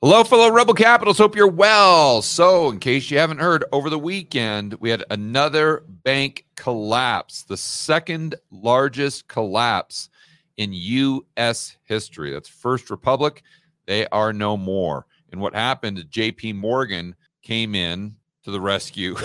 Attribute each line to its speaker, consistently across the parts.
Speaker 1: Hello, fellow Rebel Capitals. Hope you're well. So, in case you haven't heard, over the weekend, we had another bank collapse, the second largest collapse in U.S. history. That's First Republic. They are no more. And what happened, JP Morgan came in to the rescue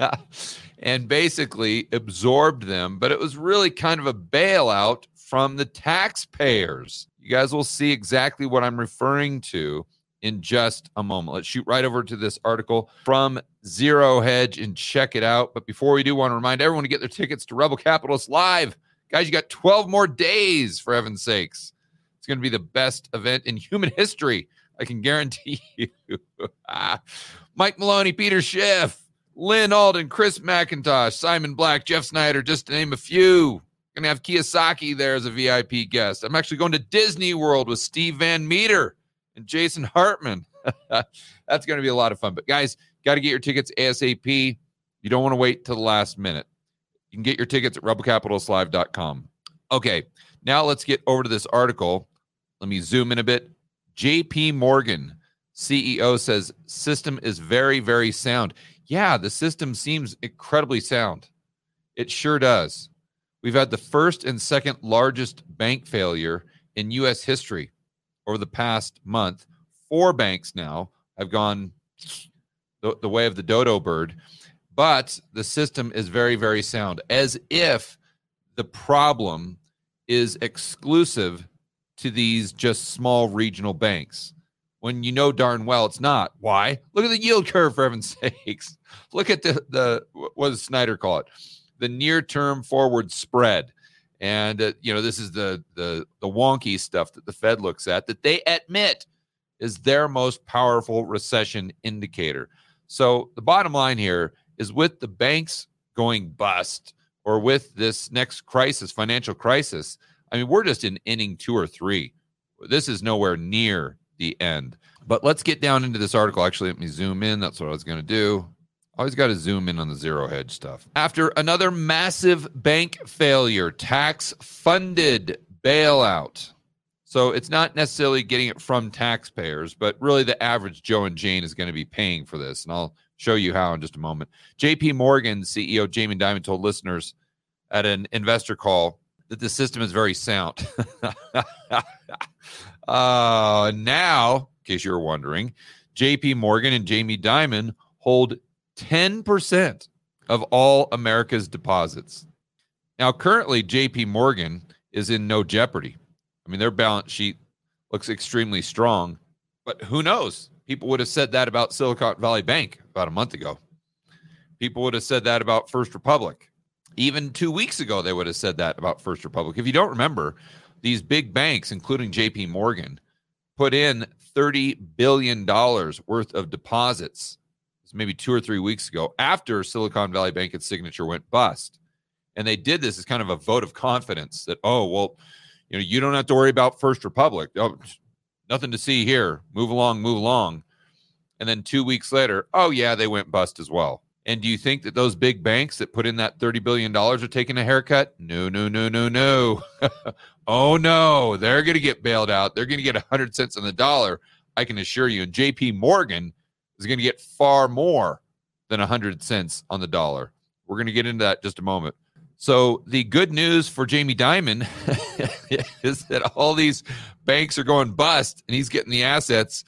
Speaker 1: and basically absorbed them, but it was really kind of a bailout from the taxpayers. You guys will see exactly what I'm referring to in just a moment. Let's shoot right over to this article from Zero Hedge and check it out. But before we do, want to remind everyone to get their tickets to Rebel Capitalist Live. Guys, you got 12 more days, for heaven's sakes. It's going to be the best event in human history. I can guarantee you. Mike Maloney, Peter Schiff, Lyn Alden, Chris MacIntosh, Simon Black, Jeff Snider, just to name a few. Gonna have Kiyosaki there as a VIP guest. I'm actually going to Disney World with Steve Van Metre and Jason Hartman. That's gonna be a lot of fun. But guys, got to get your tickets ASAP. You don't want to wait till the last minute. You can get your tickets at rebelcapitalistlive.com. Okay, now let's get over to this article. Let me zoom in a bit. JP Morgan, CEO, says system is very, very sound. Yeah, the system seems incredibly sound. It sure does. We've had the first and second largest bank failure in U.S. history over the past month. Four banks now have gone the, the way of the dodo bird, but the system is very, very sound, as if the problem is exclusive to these just small regional banks when you know darn well it's not. Why? Look at the yield curve, for heaven's sakes. Look at the, the what does Snider call it? The near term forward spread. And uh, you know, this is the the the wonky stuff that the Fed looks at that they admit is their most powerful recession indicator. So the bottom line here is with the banks going bust or with this next crisis, financial crisis, I mean, we're just in inning 2 or 3. This is nowhere near the end. But let's get down into this article. Actually, let me zoom in. That's what I was going to do. Always got to zoom in on the zero hedge stuff. After another massive bank failure, tax funded bailout. So it's not necessarily getting it from taxpayers, but really the average Joe and Jane is going to be paying for this. And I'll show you how in just a moment. JP Morgan CEO Jamie Dimon told listeners at an investor call that the system is very sound. uh, now, in case you're wondering, JP Morgan and Jamie Dimon hold 10% of all America's deposits. Now, currently, JP Morgan is in no jeopardy. I mean, their balance sheet looks extremely strong, but who knows? People would have said that about Silicon Valley Bank about a month ago. People would have said that about First Republic. Even two weeks ago, they would have said that about First Republic. If you don't remember, these big banks, including JP Morgan, put in $30 billion worth of deposits maybe two or three weeks ago after Silicon Valley Bank and Signature went bust. And they did this as kind of a vote of confidence that, oh, well, you know, you don't have to worry about First Republic. Oh, nothing to see here. Move along, move along. And then two weeks later, oh, yeah, they went bust as well. And do you think that those big banks that put in that $30 billion are taking a haircut? No, no, no, no, no. oh, no. They're going to get bailed out. They're going to get 100 cents on the dollar. I can assure you. And JP Morgan is going to get far more than 100 cents on the dollar. We're going to get into that just a moment. So, the good news for Jamie Dimon is that all these banks are going bust and he's getting the assets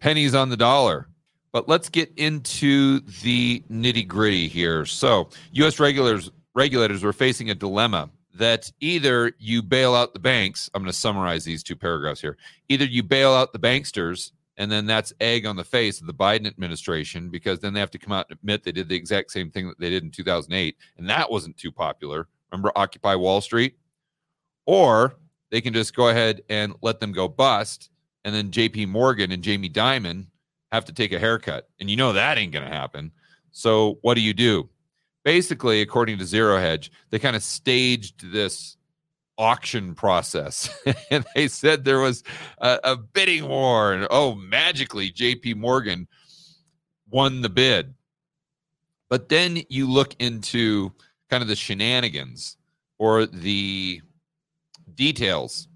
Speaker 1: pennies on the dollar. But let's get into the nitty gritty here. So, U.S. regulators regulators were facing a dilemma that either you bail out the banks. I'm going to summarize these two paragraphs here. Either you bail out the banksters and then that's egg on the face of the Biden administration because then they have to come out and admit they did the exact same thing that they did in 2008, and that wasn't too popular. Remember Occupy Wall Street? Or they can just go ahead and let them go bust, and then JP Morgan and Jamie Dimon have to take a haircut. And you know that ain't going to happen. So what do you do? Basically, according to Zero Hedge, they kind of staged this auction process. and they said there was a, a, bidding war. And oh, magically, JP Morgan won the bid. But then you look into kind of the shenanigans or the details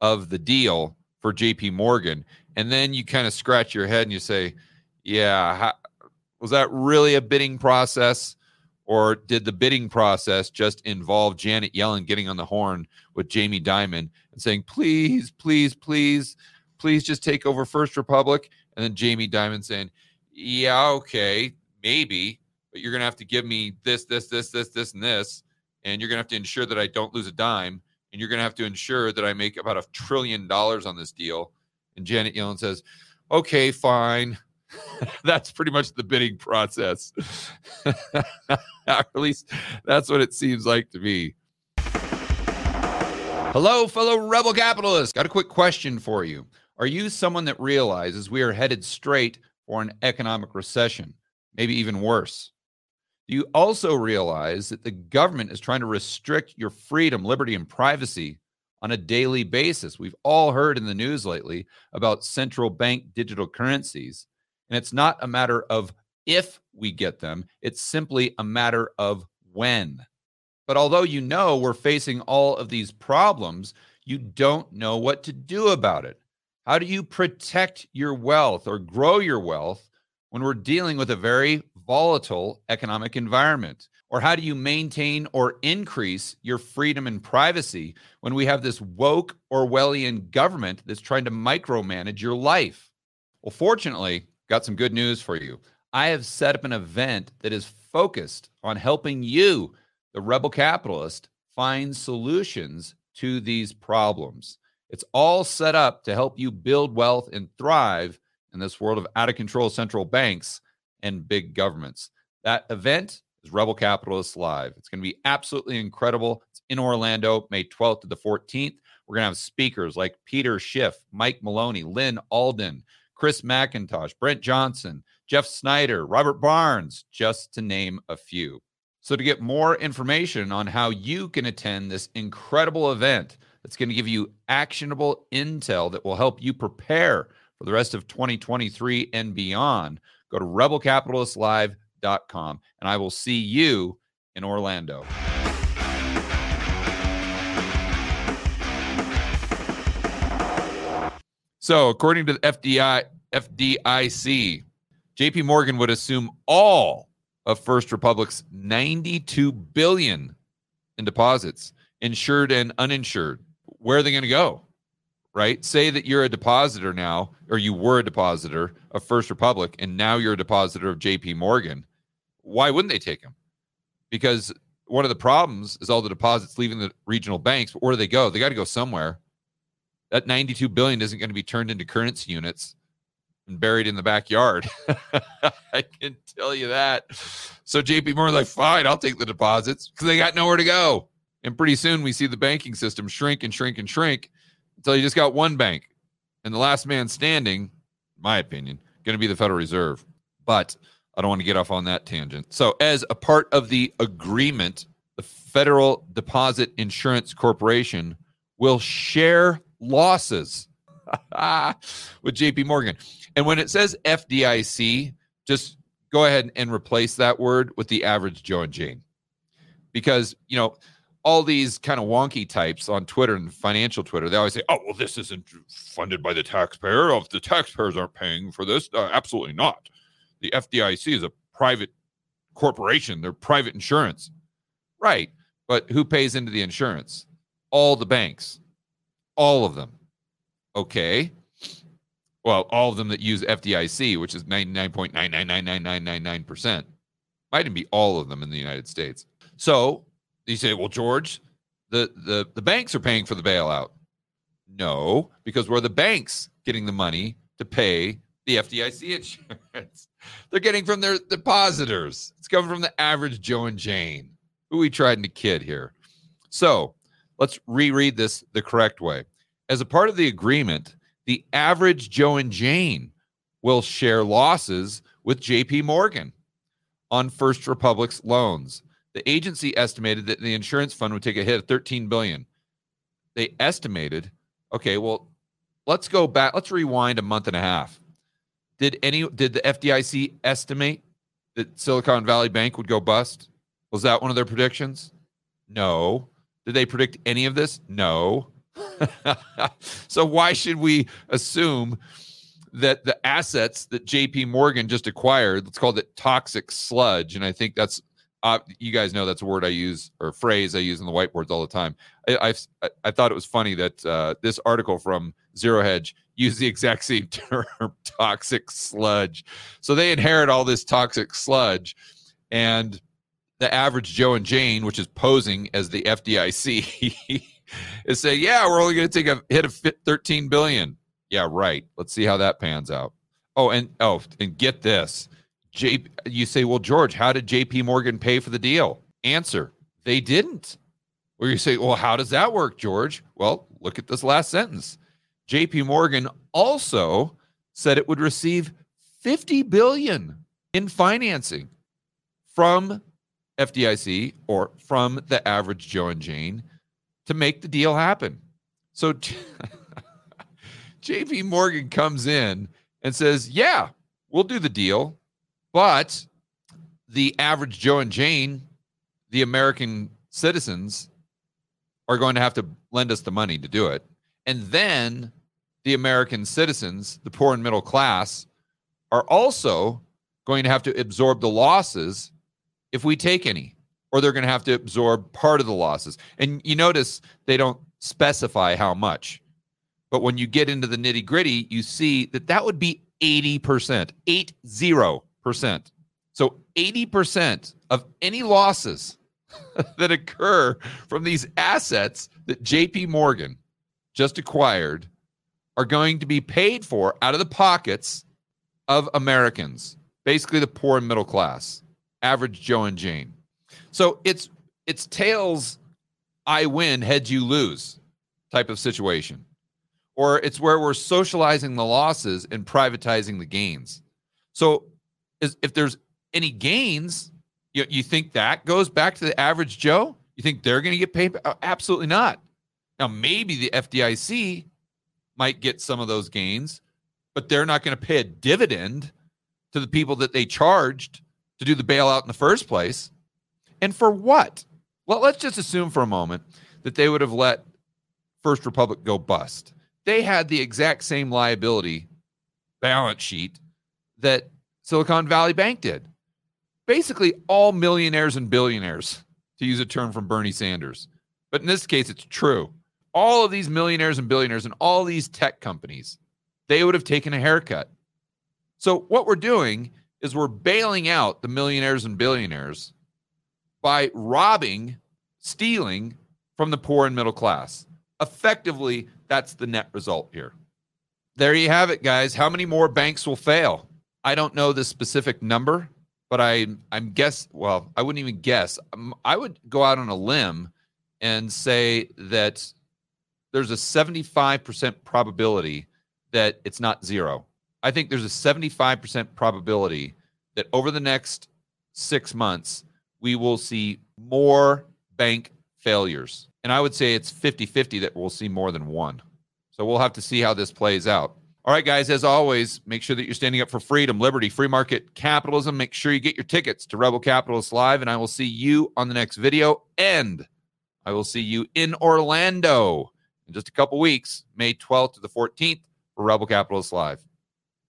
Speaker 1: of the deal for JP Morgan, And then you kind of scratch your head and you say, yeah, how, was that really a bidding process? Or did the bidding process just involve Janet Yellen getting on the horn with Jamie Dimon and saying, please, please, please, please just take over First Republic? And then Jamie Dimon saying, yeah, okay, maybe, but you're going to have to give me this, this, this, this, this, and this. And you're going to have to ensure that I don't lose a dime. And you're going to have to ensure that I make about a trillion dollars on this deal. And Janet Yellen says, okay, fine. that's pretty much the bidding process. at least that's what it seems like to me. Hello, fellow rebel capitalists. Got a quick question for you. Are you someone that realizes we are headed straight for an economic recession, maybe even worse? Do you also realize that the government is trying to restrict your freedom, liberty, and privacy on a daily basis? We've all heard in the news lately about central bank digital currencies and it's not a matter of if we get them, it's simply a matter of when. But although you know we're facing all of these problems, you don't know what to do about it. How do you protect your wealth or grow your wealth when we're dealing with a very volatile economic environment? Or how do you maintain or increase your freedom and privacy when we have this woke Orwellian government that's trying to micromanage your life? Well, fortunately, got some good news for you. I have set up an event that is focused on helping you, the rebel capitalist, find solutions to these problems. It's all set up to help you build wealth and thrive in this world of out of control central banks and big governments. That event is Rebel Capitalists Live. It's going to be absolutely incredible. It's in Orlando, May 12th to the 14th. We're going to have speakers like Peter Schiff, Mike Maloney, Lyn Alden, Chris MacIntosh, Brent Johnson, Jeff Snider, Robert Barnes, just to name a few. So, to get more information on how you can attend this incredible event that's going to give you actionable intel that will help you prepare for the rest of 2023 and beyond, go to rebelcapitalistlive.com and I will see you in Orlando. So, according to the FDI, FDIC, JP Morgan would assume all of First Republic's 92 billion in deposits, insured and uninsured. Where are they going to go? Right? Say that you're a depositor now, or you were a depositor of First Republic, and now you're a depositor of JP Morgan. Why wouldn't they take them? Because one of the problems is all the deposits leaving the regional banks, but where do they go? They got to go somewhere that 92 billion isn't going to be turned into currency units and buried in the backyard. I can tell you that. So JP Morgan's like, fine, I'll take the deposits because they got nowhere to go. And pretty soon we see the banking system shrink and shrink and shrink until you just got one bank. And the last man standing, my opinion, going to be the Federal Reserve. But I don't want to get off on that tangent. So, as a part of the agreement, the Federal Deposit Insurance Corporation will share losses with JP Morgan. And when it says FDIC, just go ahead and replace that word with the average Joe and Jane. Because, you know, all these kind of wonky types on Twitter and financial Twitter, they always say, oh, well, this isn't funded by the taxpayer. If the taxpayers aren't paying for this, uh, absolutely not. The FDIC is a private corporation, they're private insurance. Right. But who pays into the insurance? All the banks all of them. Okay. Well, all of them that use FDIC, which is 99.9999999%. Might even be all of them in the United States. So you say, well, George, the, the, the banks are paying for the bailout. No, because we're the banks getting the money to pay the FDIC insurance. They're getting from their depositors. It's coming from the average Joe and Jane. Who we trying to kid here? So Let's reread this the correct way. As a part of the agreement, the average Joe and Jane will share losses with JP Morgan on First Republic's loans. The agency estimated that the insurance fund would take a hit of 13 billion. They estimated, okay, well, let's go back, let's rewind a month and a half. Did any did the FDIC estimate that Silicon Valley Bank would go bust? Was that one of their predictions? No. Did they predict any of this? No. so why should we assume that the assets that JP Morgan just acquired, let's call it toxic sludge. And I think that's, uh, you guys know that's a word I use or phrase I use in the whiteboards all the time. I, I, I thought it was funny that uh, this article from Zero Hedge used the exact same term, toxic sludge. So they inherit all this toxic sludge. And the average Joe and Jane, which is posing as the FDIC, is saying, yeah, we're only going to take a hit of 13 billion. Yeah, right. Let's see how that pans out. Oh, and oh, and get this. J, you say, well, George, how did JP Morgan pay for the deal? Answer, they didn't. Or you say, well, how does that work, George? Well, look at this last sentence. JP Morgan also said it would receive 50 billion in financing from FDIC or from the average Joe and Jane to make the deal happen. So JP Morgan comes in and says, Yeah, we'll do the deal. But the average Joe and Jane, the American citizens, are going to have to lend us the money to do it. And then the American citizens, the poor and middle class, are also going to have to absorb the losses if we take any, or they're going to have to absorb part of the losses. And you notice they don't specify how much. But when you get into the nitty gritty, you see that that would be 80%, 80%. So 80% of any losses that occur from these assets that JP Morgan just acquired are going to be paid for out of the pockets of Americans, basically the poor and middle class average Joe and Jane. So it's it's tails I win, heads you lose type of situation. Or it's where we're socializing the losses and privatizing the gains. So if there's any gains, you, you think that goes back to the average Joe? You think they're going to get paid? Uh, absolutely not. Now, maybe the FDIC might get some of those gains, but they're not going to pay a dividend to the people that they charged to do the bailout in the first place. And for what? Well, let's just assume for a moment that they would have let First Republic go bust. They had the exact same liability balance sheet that Silicon Valley Bank did. Basically, all millionaires and billionaires, to use a term from Bernie Sanders. But in this case, it's true. All of these millionaires and billionaires and all these tech companies, they would have taken a haircut. So, what we're doing is we're bailing out the millionaires and billionaires by robbing, stealing from the poor and middle class. Effectively, that's the net result here. There you have it, guys. How many more banks will fail? I don't know the specific number, but I I'm guess well, I wouldn't even guess. Um, I would go out on a limb and say that there's a 75% probability that it's not zero. I think there's a 75% probability that over the next six months, we will see more bank failures. And I would say it's 50 50 that we'll see more than one. So we'll have to see how this plays out. All right, guys, as always, make sure that you're standing up for freedom, liberty, free market capitalism. Make sure you get your tickets to Rebel Capitalist Live, and I will see you on the next video. And I will see you in Orlando in just a couple weeks, May 12th to the 14th for Rebel Capitalist Live.